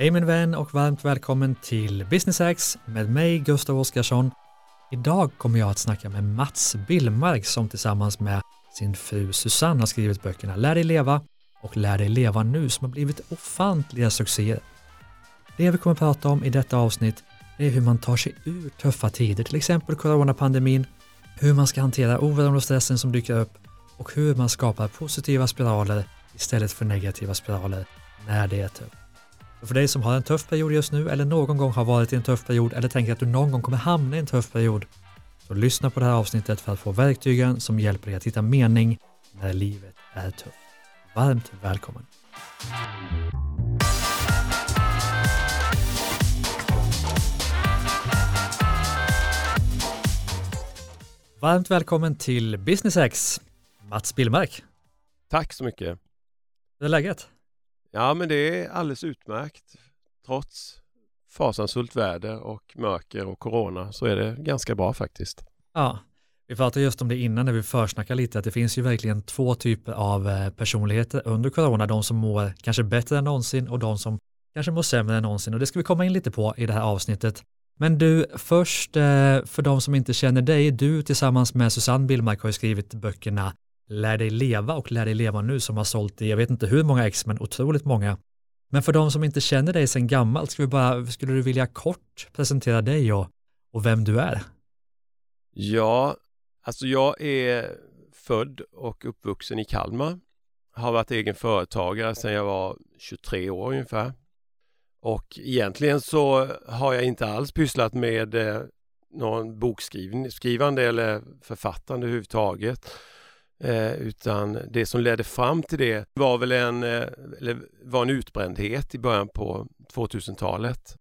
Hej min vän och varmt välkommen till Business X med mig Gustav Oskarsson. Idag kommer jag att snacka med Mats Billmark som tillsammans med sin fru Susanne har skrivit böckerna Lär dig leva och Lär dig leva nu som har blivit ofantliga succéer. Det vi kommer att prata om i detta avsnitt är hur man tar sig ur tuffa tider, till exempel coronapandemin, hur man ska hantera oron och stressen som dyker upp och hur man skapar positiva spiraler istället för negativa spiraler när det är tufft. Och för dig som har en tuff period just nu eller någon gång har varit i en tuff period eller tänker att du någon gång kommer hamna i en tuff period så lyssna på det här avsnittet för att få verktygen som hjälper dig att hitta mening när livet är tufft. Varmt välkommen! Varmt välkommen till Business X, Mats Billmark. Tack så mycket. Hur är läget? Ja, men det är alldeles utmärkt. Trots fasansfullt väder och mörker och corona så är det ganska bra faktiskt. Ja, vi pratade just om det innan när vi försnackade lite att det finns ju verkligen två typer av eh, personligheter under corona. De som mår kanske bättre än någonsin och de som kanske mår sämre än någonsin och det ska vi komma in lite på i det här avsnittet. Men du, först eh, för de som inte känner dig, du tillsammans med Susanne Billmark har ju skrivit böckerna Lär dig leva och Lär dig leva nu som har sålt i, jag vet inte hur många ex, men otroligt många. Men för de som inte känner dig sedan gammalt, skulle, bara, skulle du vilja kort presentera dig och, och vem du är? Ja, alltså jag är född och uppvuxen i Kalmar. Har varit egen företagare sedan jag var 23 år ungefär. Och egentligen så har jag inte alls pysslat med eh, någon bokskrivande eller författande överhuvudtaget. Eh, utan det som ledde fram till det var väl en, eh, eller var en utbrändhet i början på 2000-talet.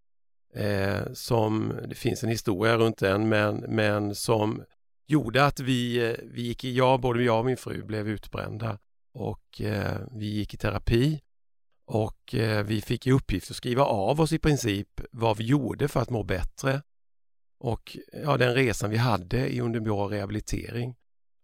Eh, som, det finns en historia runt den, men, men som gjorde att vi, eh, vi gick i, jag, både jag och min fru blev utbrända och eh, vi gick i terapi och eh, vi fick i uppgift att skriva av oss i princip vad vi gjorde för att må bättre och ja, den resan vi hade i under vår rehabilitering.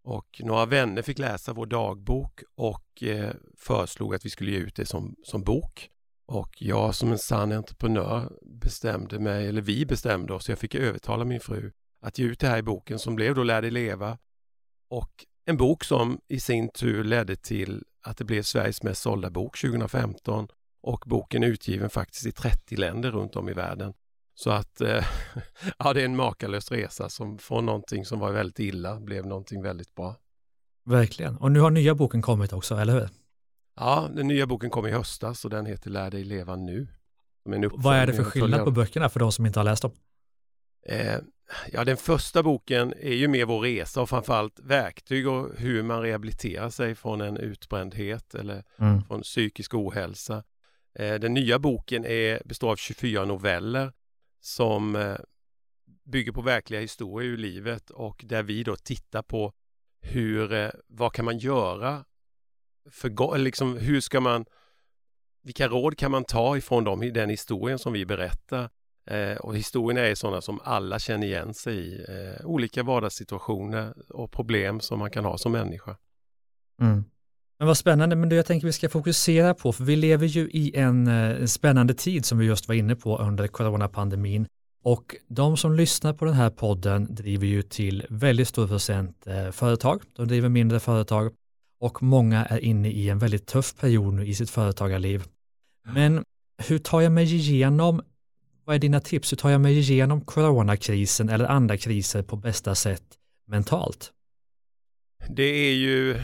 Och några vänner fick läsa vår dagbok och eh, föreslog att vi skulle ge ut det som, som bok. Och jag som en sann entreprenör bestämde mig, eller vi bestämde oss, jag fick övertala min fru att ge ut det här i boken som blev då Lär dig leva. Och en bok som i sin tur ledde till att det blev Sveriges mest sålda bok 2015 och boken är utgiven faktiskt i 30 länder runt om i världen. Så att eh, ja, det är en makalös resa som från någonting som var väldigt illa blev någonting väldigt bra. Verkligen. Och nu har nya boken kommit också, eller hur? Ja, den nya boken kom i höstas och den heter Lär dig leva nu. Vad är det för skillnad på böckerna för de som inte har läst dem? Eh, ja, den första boken är ju mer vår resa och framförallt verktyg och hur man rehabiliterar sig från en utbrändhet eller mm. från psykisk ohälsa. Eh, den nya boken är, består av 24 noveller som eh, bygger på verkliga historier ur livet och där vi då tittar på hur, eh, vad kan man göra? För, liksom, hur ska man, vilka råd kan man ta ifrån dem i den historien som vi berättar? Eh, och historierna är sådana som alla känner igen sig i. Eh, olika vardagssituationer och problem som man kan ha som människa. Mm. Men vad spännande, men det jag tänker vi ska fokusera på, för vi lever ju i eh, en, spännande tid som vi just var inne på under coronapandemin. Och de som lyssnar på den här podden driver ju till väldigt stor procent eh, företag. De driver mindre företag och många är inne i en väldigt tuff period nu i sitt företagarliv. Men hur tar jag mig igenom, vad är dina tips, hur tar jag mig igenom coronakrisen eller andra kriser på bästa sätt mentalt? Det är ju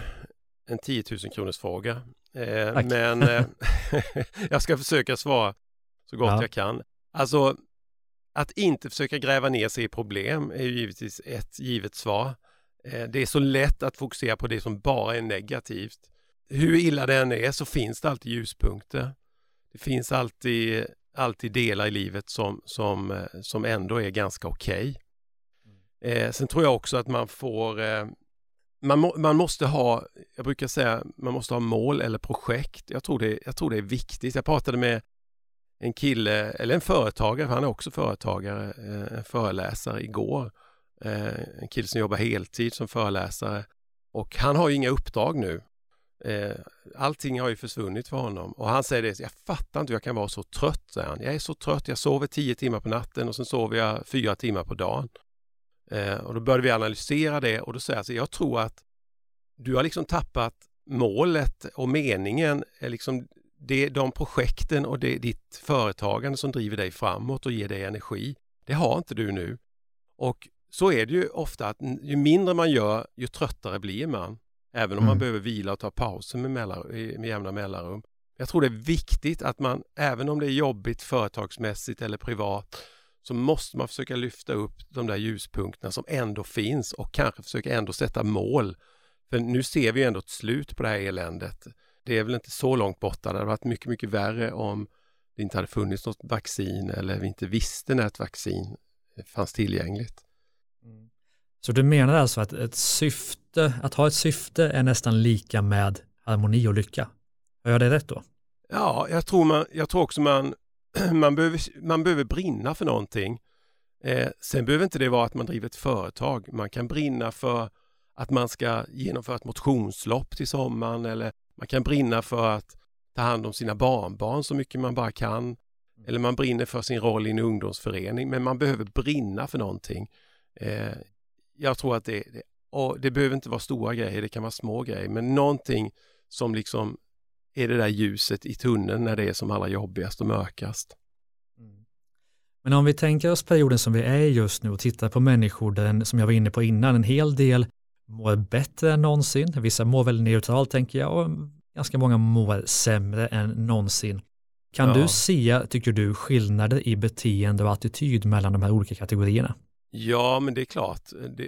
en 10 000 kronors fråga. Eh, men eh, jag ska försöka svara så gott ja. jag kan. Alltså, att inte försöka gräva ner sig i problem är ju givetvis ett givet svar. Eh, det är så lätt att fokusera på det som bara är negativt. Hur illa det än är så finns det alltid ljuspunkter. Det finns alltid, alltid delar i livet som, som, eh, som ändå är ganska okej. Okay. Mm. Eh, sen tror jag också att man får eh, man, må, man måste ha, jag brukar säga, man måste ha mål eller projekt. Jag tror, det, jag tror det är viktigt. Jag pratade med en kille, eller en företagare, han är också företagare, eh, en föreläsare igår. Eh, en kille som jobbar heltid som föreläsare. Och han har ju inga uppdrag nu. Eh, allting har ju försvunnit för honom och han säger det, jag fattar inte hur jag kan vara så trött, säger han. Jag är så trött, jag sover tio timmar på natten och sen sover jag fyra timmar på dagen. Eh, och då började vi analysera det och då säger jag, så jag tror att du har liksom tappat målet och meningen, är liksom det, de projekten och det, ditt företagande som driver dig framåt och ger dig energi. Det har inte du nu. Och så är det ju ofta att ju mindre man gör, ju tröttare blir man. Även om mm. man behöver vila och ta pauser med, mellan, med jämna mellanrum. Jag tror det är viktigt att man, även om det är jobbigt företagsmässigt eller privat, så måste man försöka lyfta upp de där ljuspunkterna som ändå finns och kanske försöka ändå sätta mål. För nu ser vi ändå ett slut på det här eländet. Det är väl inte så långt borta. Det hade varit mycket, mycket värre om det inte hade funnits något vaccin eller vi inte visste när ett vaccin fanns tillgängligt. Mm. Så du menar alltså att ett syfte, att ha ett syfte är nästan lika med harmoni och lycka? Har jag det rätt då? Ja, jag tror, man, jag tror också man, man, behöver, man behöver brinna för någonting. Eh, sen behöver inte det vara att man driver ett företag. Man kan brinna för att man ska genomföra ett motionslopp till sommaren eller man kan brinna för att ta hand om sina barnbarn så mycket man bara kan. Eller man brinner för sin roll i en ungdomsförening, men man behöver brinna för någonting. Eh, jag tror att det, det, och det behöver inte vara stora grejer, det kan vara små grejer, men någonting som liksom är det där ljuset i tunneln när det är som allra jobbigast och mörkast. Mm. Men om vi tänker oss perioden som vi är i just nu och tittar på människor där, en, som jag var inne på innan, en hel del mår bättre än någonsin, vissa mår väl neutralt tänker jag och ganska många mår sämre än någonsin. Kan ja. du se, tycker du, skillnader i beteende och attityd mellan de här olika kategorierna? Ja, men det är klart.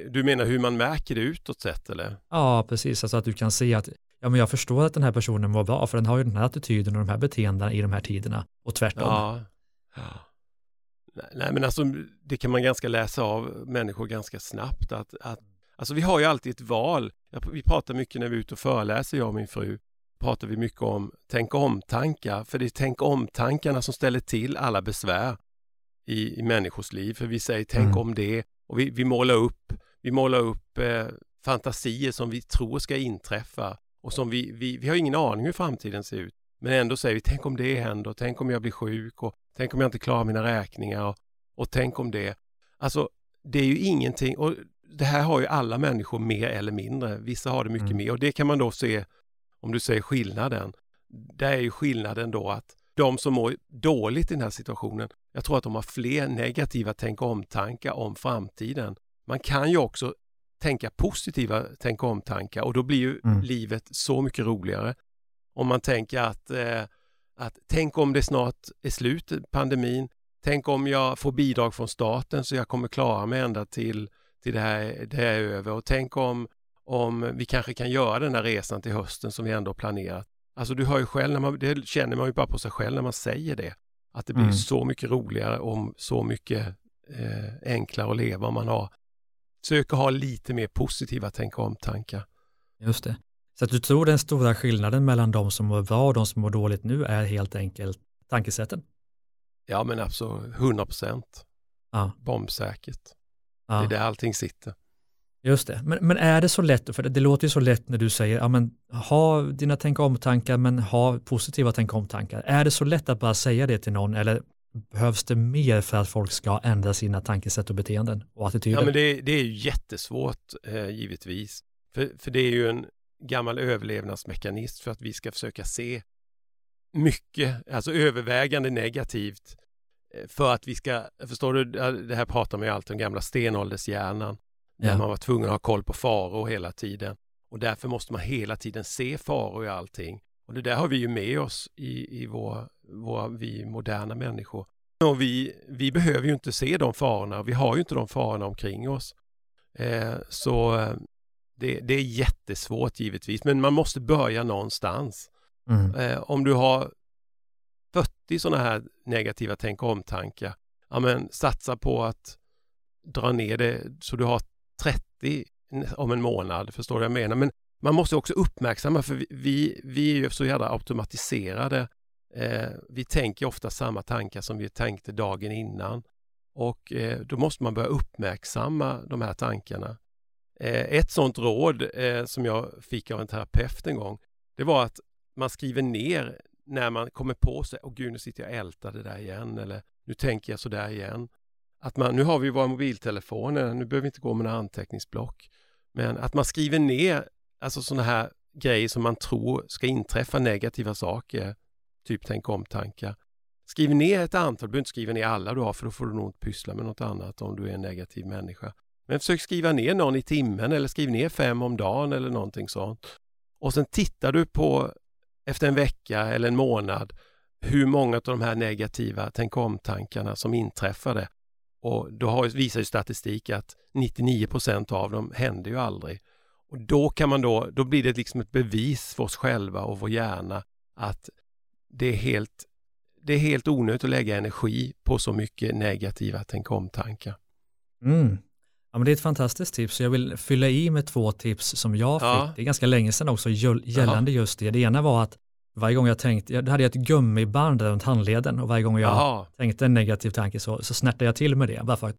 Du menar hur man märker det utåt sett eller? Ja, precis. Alltså att du kan se att ja, men jag förstår att den här personen mår bra för den har ju den här attityden och de här beteendena i de här tiderna och tvärtom. Ja. Nej, men alltså det kan man ganska läsa av människor ganska snabbt. Att, att, alltså vi har ju alltid ett val. Vi pratar mycket när vi är ute och föreläser, jag och min fru, pratar vi mycket om tänk om-tankar. För det är tänk om-tankarna som ställer till alla besvär i, i människors liv. För vi säger tänk mm. om det och vi, vi målar upp, vi målar upp eh, fantasier som vi tror ska inträffa och som vi, vi, vi har ingen aning hur framtiden ser ut. Men ändå säger vi tänk om det händer, tänk om jag blir sjuk och tänk om jag inte klarar mina räkningar och, och tänk om det. Alltså det är ju ingenting och det här har ju alla människor mer eller mindre. Vissa har det mycket mm. mer och det kan man då se om du säger skillnaden. Där är ju skillnaden då att de som mår dåligt i den här situationen, jag tror att de har fler negativa tänk om-tankar om framtiden. Man kan ju också tänka positiva tänk om-tankar och då blir ju mm. livet så mycket roligare. Om man tänker att, eh, att tänk om det snart är slut, pandemin. Tänk om jag får bidrag från staten så jag kommer klara mig ända till, till det, här, det här är över. Och tänk om, om vi kanske kan göra den här resan till hösten som vi ändå planerat. Alltså du hör ju själv, när man, det känner man ju bara på sig själv när man säger det. Att det blir mm. så mycket roligare och så mycket eh, enklare att leva om man har försöker ha lite mer positiva tänka om-tankar. Just det. Så att du tror den stora skillnaden mellan de som mår bra och de som mår dåligt nu är helt enkelt tankesätten? Ja men absolut, 100 procent. Ja. Bombsäkert. Ja. Det är där allting sitter. Just det, men, men är det så lätt, för det, det låter ju så lätt när du säger, ja men ha dina tänka om-tankar men ha positiva tänka om-tankar. Är det så lätt att bara säga det till någon eller behövs det mer för att folk ska ändra sina tankesätt och beteenden och attityder? Ja men det, det är ju jättesvårt eh, givetvis. För, för det är ju en gammal överlevnadsmekanism för att vi ska försöka se mycket, alltså övervägande negativt eh, för att vi ska, förstår du, det här pratar man ju alltid om gamla stenåldershjärnan. Där ja. man var tvungen att ha koll på faror hela tiden. Och därför måste man hela tiden se faror i allting. Och det där har vi ju med oss i, i vår, vår, vi moderna människor. Och vi, vi behöver ju inte se de farorna, vi har ju inte de farorna omkring oss. Eh, så eh, det, det, är jättesvårt givetvis, men man måste börja någonstans. Mm. Eh, om du har 40 sådana här negativa tänk om-tankar, ja men satsa på att dra ner det så du har 30 om en månad, förstår du vad jag menar? Men man måste också uppmärksamma, för vi, vi, vi är ju så jävla automatiserade. Eh, vi tänker ofta samma tankar som vi tänkte dagen innan. Och eh, då måste man börja uppmärksamma de här tankarna. Eh, ett sådant råd eh, som jag fick av en terapeut en gång, det var att man skriver ner när man kommer på sig, åh gud nu sitter jag och ältar det där igen eller nu tänker jag så där igen. Att man, nu har vi våra mobiltelefoner, nu behöver vi inte gå med några anteckningsblock. Men att man skriver ner alltså sådana här grejer som man tror ska inträffa, negativa saker, typ tänk om-tankar. Skriv ner ett antal, du behöver inte skriva ner alla du har för då får du nog inte pyssla med något annat om du är en negativ människa. Men försök skriva ner någon i timmen eller skriv ner fem om dagen eller någonting sånt. Och sen tittar du på efter en vecka eller en månad hur många av de här negativa tänk om-tankarna som inträffade. Och då har, visar ju statistik att 99% av dem händer ju aldrig. Och då kan man då, då blir det liksom ett bevis för oss själva och vår hjärna att det är helt, det är helt onödigt att lägga energi på så mycket negativa tänk om-tankar. Mm. Ja, men det är ett fantastiskt tips. Jag vill fylla i med två tips som jag fick. Ja. Det är ganska länge sedan också gällande Jaha. just det. Det ena var att varje gång jag tänkte, jag hade ett gummiband runt handleden och varje gång jag Jaha. tänkte en negativ tanke så, så snärtade jag till med det. Bara för att,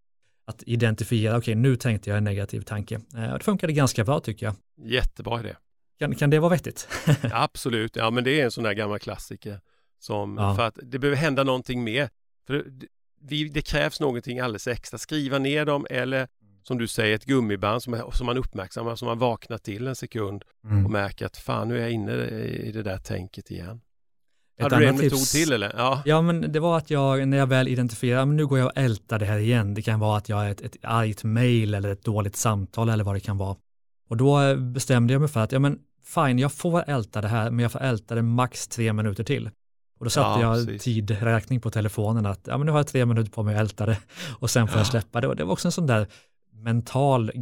att identifiera, okej okay, nu tänkte jag en negativ tanke. Eh, det funkade ganska bra tycker jag. Jättebra idé. Kan, kan det vara vettigt? Absolut, ja men det är en sån där gammal klassiker. Som, ja. För att det behöver hända någonting mer. För det, vi, det krävs någonting alldeles extra. Skriva ner dem eller som du säger, ett gummiband som, som man uppmärksammar, som man vaknar till en sekund mm. och märker att fan nu är jag inne i det där tänket igen. Ett Hade du en tips, metod till eller? Ja. ja, men det var att jag, när jag väl identifierar, men nu går jag och ältar det här igen. Det kan vara att jag har ett, ett argt mail eller ett dåligt samtal eller vad det kan vara. Och då bestämde jag mig för att, ja men fine, jag får älta det här, men jag får älta det max tre minuter till. Och då satte ja, jag precis. tidräkning på telefonen att ja, men nu har jag tre minuter på mig att älta det och sen får ja. jag släppa det. Och det var också en sån där mental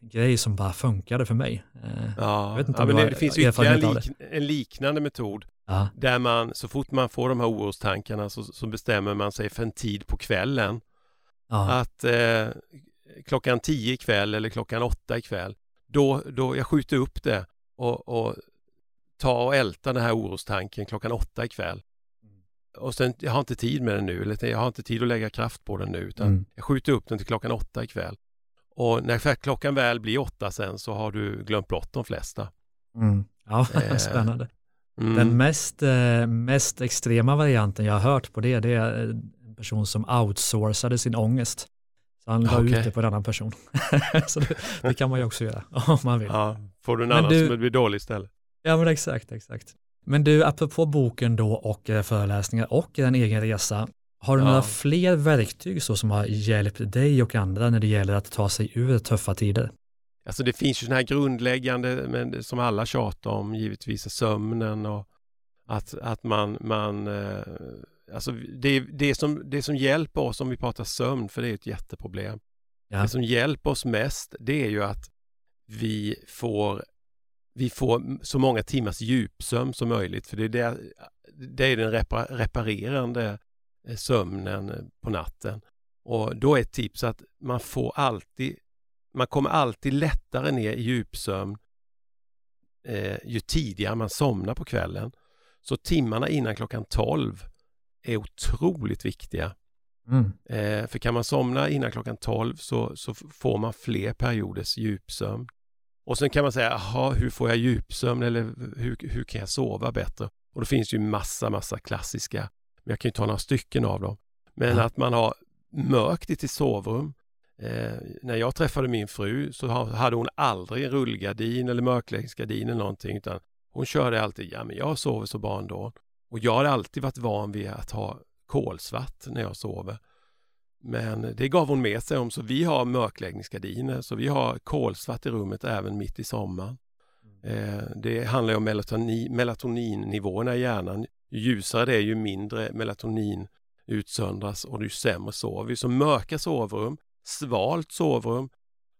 grej som bara funkade för mig. Eh, ja, ja men det, det finns ytterligare en, lik, en liknande metod ja. där man så fort man får de här orostankarna så, så bestämmer man sig för en tid på kvällen. Ja. Att eh, klockan tio ikväll eller klockan åtta ikväll, då, då jag skjuter upp det och, och tar och ältar den här orostanken klockan åtta ikväll. Mm. Och sen, jag har inte tid med den nu, eller jag har inte tid att lägga kraft på den nu, utan mm. jag skjuter upp den till klockan åtta ikväll. Och när klockan väl blir åtta sen så har du glömt bort de flesta. Mm. Ja, eh, spännande. Mm. Den mest, eh, mest extrema varianten jag har hört på det, det är en person som outsourcade sin ångest. Så han la okay. ut det på en annan person. så det, det, kan man ju också göra om man vill. Ja, får du en men annan du, som blir dålig istället. Ja, men exakt, exakt. Men du, apropå boken då och eh, föreläsningar och en egen resa, har du ja. några fler verktyg så som har hjälpt dig och andra när det gäller att ta sig ur tuffa tider? Alltså det finns ju sådana här grundläggande, men som alla tjatar om, givetvis sömnen och att, att man, man eh, alltså det, det, som, det som hjälper oss om vi pratar sömn, för det är ett jätteproblem. Ja. Det som hjälper oss mest, det är ju att vi får, vi får så många timmars djupsömn som möjligt, för det är, det, det är den reparerande Eh, sömnen eh, på natten. Och då är ett tips att man får alltid, man kommer alltid lättare ner i djupsömn eh, ju tidigare man somnar på kvällen. Så timmarna innan klockan 12 är otroligt viktiga. Mm. Eh, för kan man somna innan klockan 12 så, så får man fler perioders djupsömn. Och sen kan man säga, aha, hur får jag djupsömn eller hur, hur kan jag sova bättre? Och då finns ju massa, massa klassiska jag kan ju ta några stycken av dem. Men ja. att man har mörkt i sitt sovrum. Eh, när jag träffade min fru så hade hon aldrig en rullgardin eller mörkläggningsgardin eller någonting utan hon körde alltid, ja men jag sover så bra ändå. Och jag har alltid varit van vid att ha kolsvart när jag sover. Men det gav hon med sig om så vi har mörkläggningsgardiner så vi har kolsvart i rummet även mitt i sommaren. Mm. Eh, det handlar om melatonin, melatoninnivåerna i hjärnan ju ljusare det är ju mindre melatonin utsöndras och ju sämre sover vi. Så mörka sovrum, svalt sovrum,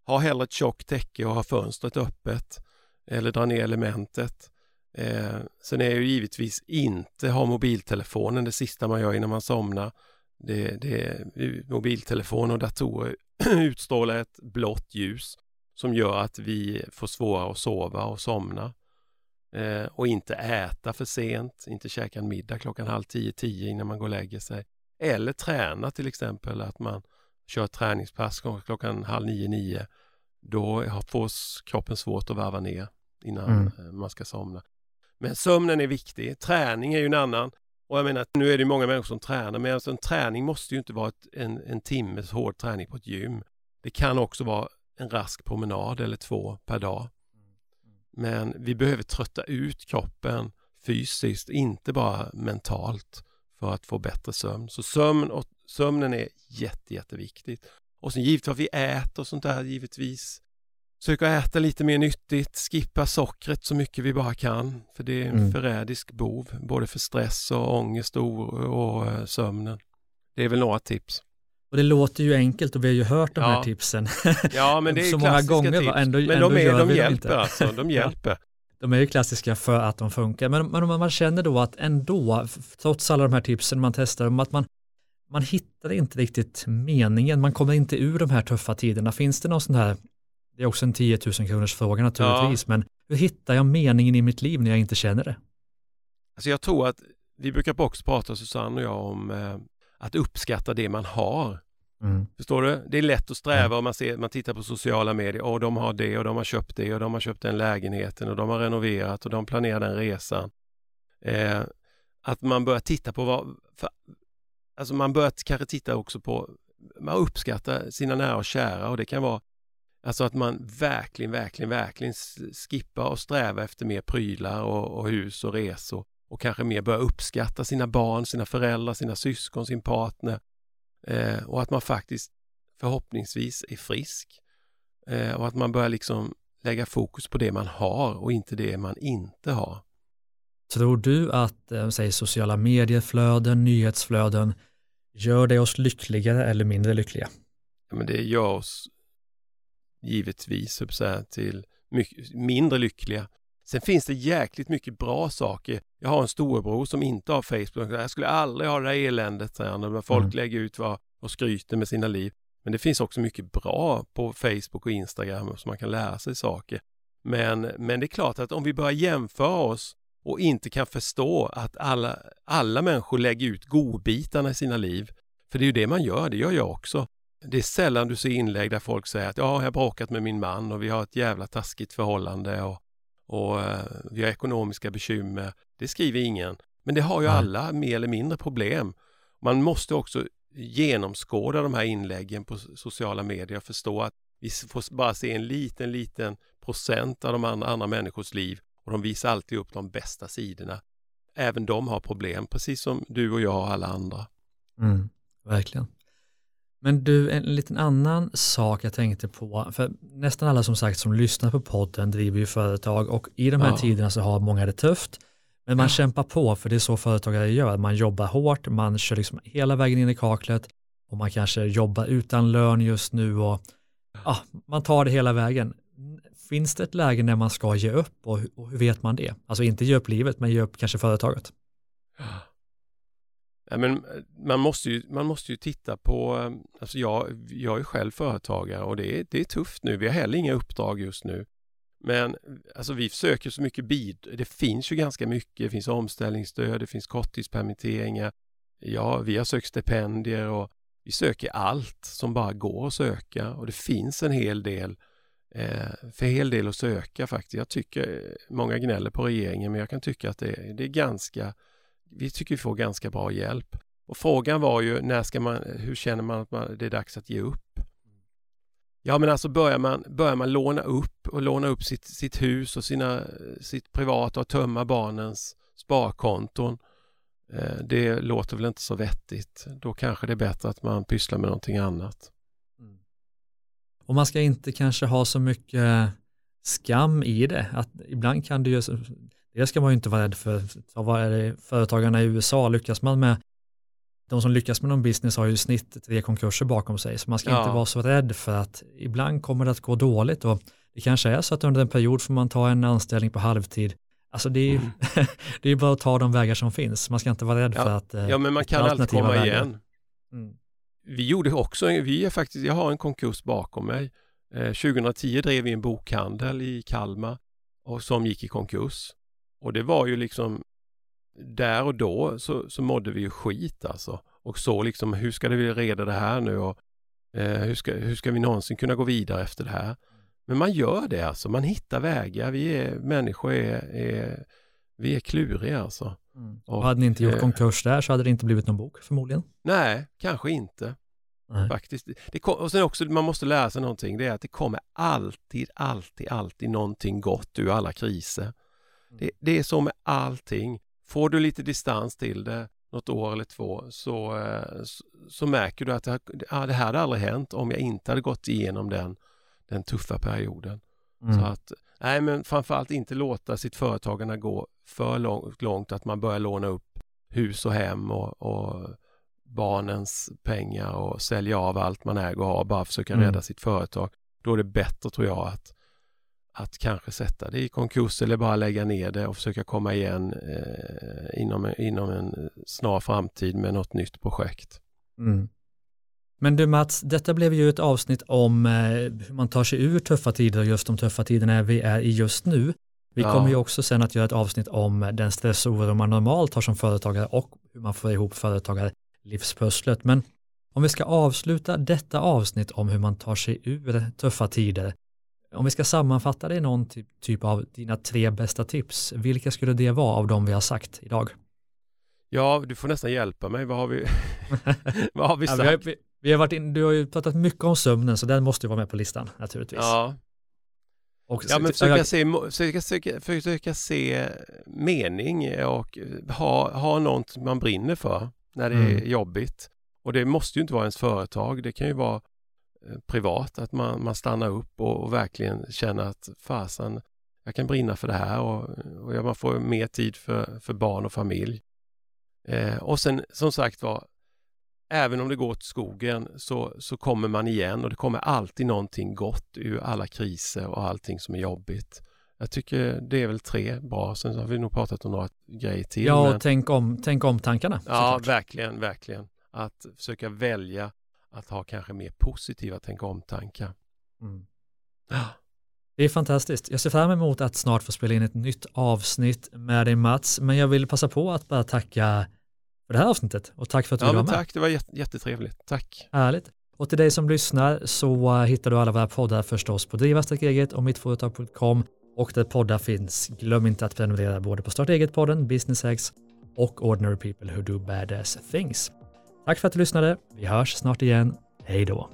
ha hellre ett tjockt täcke och ha fönstret öppet eller dra ner elementet. Eh, sen är ju givetvis inte ha mobiltelefonen det sista man gör innan man somnar. Det, det, mobiltelefon och datorer utstrålar ett blått ljus som gör att vi får svårare att sova och somna. Eh, och inte äta för sent, inte käka en middag klockan halv tio, tio innan man går och lägger sig. Eller träna till exempel, att man kör träningspass klockan halv nio, nio. Då får kroppen svårt att varva ner innan mm. Eh, man ska somna. Men sömnen är viktig, träning är ju en annan. Och jag menar, nu är det många människor som tränar, men alltså en träning måste ju inte vara ett, en, en timmes hård träning på ett gym. Det kan också vara en rask promenad eller två per dag. Men vi behöver trötta ut kroppen fysiskt, inte bara mentalt för att få bättre sömn. Så sömn och, sömnen är jätte, jätteviktigt. Och sen givetvis vad vi äter och sånt där givetvis. Försöka äta lite mer nyttigt, skippa sockret så mycket vi bara kan. För det är en mm. förrädisk bov, både för stress och ångest och, och, eh, sömnen. Det är väl några tips. Och det låter ju enkelt och vi har ju hört de ja. här tipsen ja, men det är så många gånger. Tips. Ändå, men de, är, de hjälper alltså, de hjälper. De är ju klassiska för att de funkar, men, men man känner då att ändå, trots alla de här tipsen man testar, att man, man hittar inte riktigt meningen, man kommer inte ur de här tuffa tiderna. Finns det någon sån här, det är också en 10 000 kronors fråga naturligtvis, ja. men hur hittar jag meningen i mitt liv när jag inte känner det? Alltså jag tror att vi brukar också prata, Susanne och jag, om eh, att uppskatta det man har. Mm. Förstår du? Det är lätt att sträva om man, ser, man tittar på sociala medier. Och de har det och de har köpt det och de har köpt den lägenheten och de har renoverat och de planerar den resan. Eh, att man börjar titta på vad... För, alltså man börjar kanske titta också på... Man uppskattar sina nära och kära och det kan vara Alltså att man verkligen, verkligen, verkligen skippar och strävar efter mer prylar och, och hus och resor och kanske mer börjar uppskatta sina barn, sina föräldrar, sina syskon, sin partner eh, och att man faktiskt förhoppningsvis är frisk eh, och att man börjar liksom lägga fokus på det man har och inte det man inte har. Tror du att eh, säg, sociala medieflöden, nyhetsflöden gör det oss lyckligare eller mindre lyckliga? Ja, men det gör oss givetvis så till mycket, mindre lyckliga. Sen finns det jäkligt mycket bra saker. Jag har en storebror som inte har Facebook. Jag skulle aldrig ha det där eländet, säger han, när folk mm. lägger ut vad, och skryter med sina liv. Men det finns också mycket bra på Facebook och Instagram så man kan lära sig saker. Men, men det är klart att om vi börjar jämföra oss och inte kan förstå att alla, alla människor lägger ut godbitarna i sina liv. För det är ju det man gör, det gör jag också. Det är sällan du ser inlägg där folk säger att ja, jag har bråkat med min man och vi har ett jävla taskigt förhållande och och eh, vi har ekonomiska bekymmer. Det skriver ingen. Men det har ju alla mer eller mindre problem. Man måste också genomskåda de här inläggen på sociala medier och förstå att vi får bara se en liten, liten procent av de andra, andra människors liv och de visar alltid upp de bästa sidorna. Även de har problem, precis som du och jag och alla andra. Mm, verkligen. Men du, en liten annan sak jag tänkte på, för nästan alla som sagt som lyssnar på podden driver ju företag och i de här ja. tiderna så har många det tufft. Men man ja. kämpar på för det är så företagare gör, man jobbar hårt, man kör liksom hela vägen in i kaklet och man kanske jobbar utan lön just nu och ja, man tar det hela vägen. Finns det ett läge när man ska ge upp och, och hur vet man det? Alltså inte ge upp livet men ge upp kanske företaget. Ja, men eh, man, måste ju, man måste ju titta på, eh, alltså jag, jag är själv företagare och det är, det är tufft nu. Vi har heller inga uppdrag just nu. Men eh, alltså vi försöker så mycket bid. Det finns ju ganska mycket. Det finns omställningsstöd, det finns korttidspermitteringar. Ja, vi har sökt stipendier och vi söker allt som bara går att söka och det finns en hel del eh, för hel del att söka faktiskt. Jag tycker, många gnäller på regeringen men jag kan tycka att det, det är ganska vi tycker vi får ganska bra hjälp. Och frågan var ju, när ska man, hur känner man att man, det är dags att ge upp? Ja men alltså börjar man, börjar man låna upp och låna upp sitt, sitt hus och sina, sitt privata och tömma barnens sparkonton. Eh, det låter väl inte så vettigt. Då kanske det är bättre att man pysslar med någonting annat. Mm. Och man ska inte kanske ha så mycket skam i det. Att ibland kan det ju, det ska man ju inte vara rädd för. Vad är det företagarna i USA lyckas man med? De som lyckas med någon business har ju i snitt tre konkurser bakom sig, så man ska ja. inte vara så rädd för att ibland kommer det att gå dåligt och det kanske är så att under en period får man ta en anställning på halvtid. Alltså det är ju mm. det är bara att ta de vägar som finns. Man ska inte vara rädd ja. för att Ja, men man kan alltid komma vägar. igen. Mm. Vi gjorde också, vi är faktiskt, jag har en konkurs bakom mig. Eh, 2010 drev vi en bokhandel i Kalmar och som gick i konkurs. Och det var ju liksom där och då så, så mådde vi ju skit alltså. Och så liksom, hur ska vi reda det här nu och eh, hur, ska, hur ska vi någonsin kunna gå vidare efter det här? Men man gör det alltså, man hittar vägar. Vi är, människor är, är Vi är kluriga alltså. Mm. Och hade ni inte gjort konkurs där så hade det inte blivit någon bok förmodligen? Nej, kanske inte. Nej. Faktiskt. Det kom, och sen också, man måste lära sig någonting, det är att det kommer alltid, alltid, alltid någonting gott ur alla kriser. Det, det är så med allting. Får du lite distans till det, något år eller två, så, eh, så, så märker du att det, ja, det här hade aldrig hänt om jag inte hade gått igenom den, den tuffa perioden. Mm. Så att, nej men framförallt inte låta sitt företagande gå för långt, långt att man börjar låna upp hus och hem och, och barnens pengar och sälja av allt man äger och har bara försöka mm. rädda sitt företag. Då är det bättre tror jag att, att kanske sätta det i konkurs eller bara lägga ner det och försöka komma igen eh, inom, inom en snar framtid med något nytt projekt. Mm. Men du Mats, detta blev ju ett avsnitt om eh, hur man tar sig ur tuffa tider och just de tuffa tiderna vi är i just nu. Vi ja. kommer ju också sen att göra ett avsnitt om den stress och oro man normalt har som företagare och hur man får ihop företagarlivspusslet. Men om vi ska avsluta detta avsnitt om hur man tar sig ur tuffa tider, om vi ska sammanfatta det i någon typ, typ av dina tre bästa tips, vilka skulle det vara av de vi har sagt idag? Ja, du får nästan hjälpa mig. Vad har vi, Vad har vi sagt? Ja, vi, har, vi, vi, har varit in, du har ju pratat mycket om sömnen, så den måste ju vara med på listan naturligtvis. Ja, och ja, men försöka, se, försöka, försöka, försöka se mening och ha, ha något man brinner för när det mm. är jobbigt. Och det måste ju inte vara ens företag, det kan ju vara privat, att man, man stannar upp och, och verkligen känner att fasen, jag kan brinna för det här och, och man får mer tid för, för barn och familj. Eh, och sen som sagt var, även om det går till skogen så, så kommer man igen och det kommer alltid någonting gott ur alla kriser och allting som är jobbigt. Jag tycker det är väl tre bra, sen har vi nog pratat om några grejer till. Ja, men... tänk, om, tänk om tankarna. Ja, verkligen, verkligen. Att försöka välja att ha kanske mer positiva tänka om-tankar. Mm. Det är fantastiskt. Jag ser fram emot att snart få spela in ett nytt avsnitt med dig Mats, men jag vill passa på att bara tacka för det här avsnittet och tack för att du ja, var med. Tack, det var jättetrevligt. Tack. Härligt. Och till dig som lyssnar så uh, hittar du alla våra poddar förstås på driva-eget och mittföretag.com och där poddar finns. Glöm inte att prenumerera både på Starta eget-podden, Business Hacks och Ordinary People Who Do Badass Things. Tack för att du lyssnade. Vi hörs snart igen. Hej då.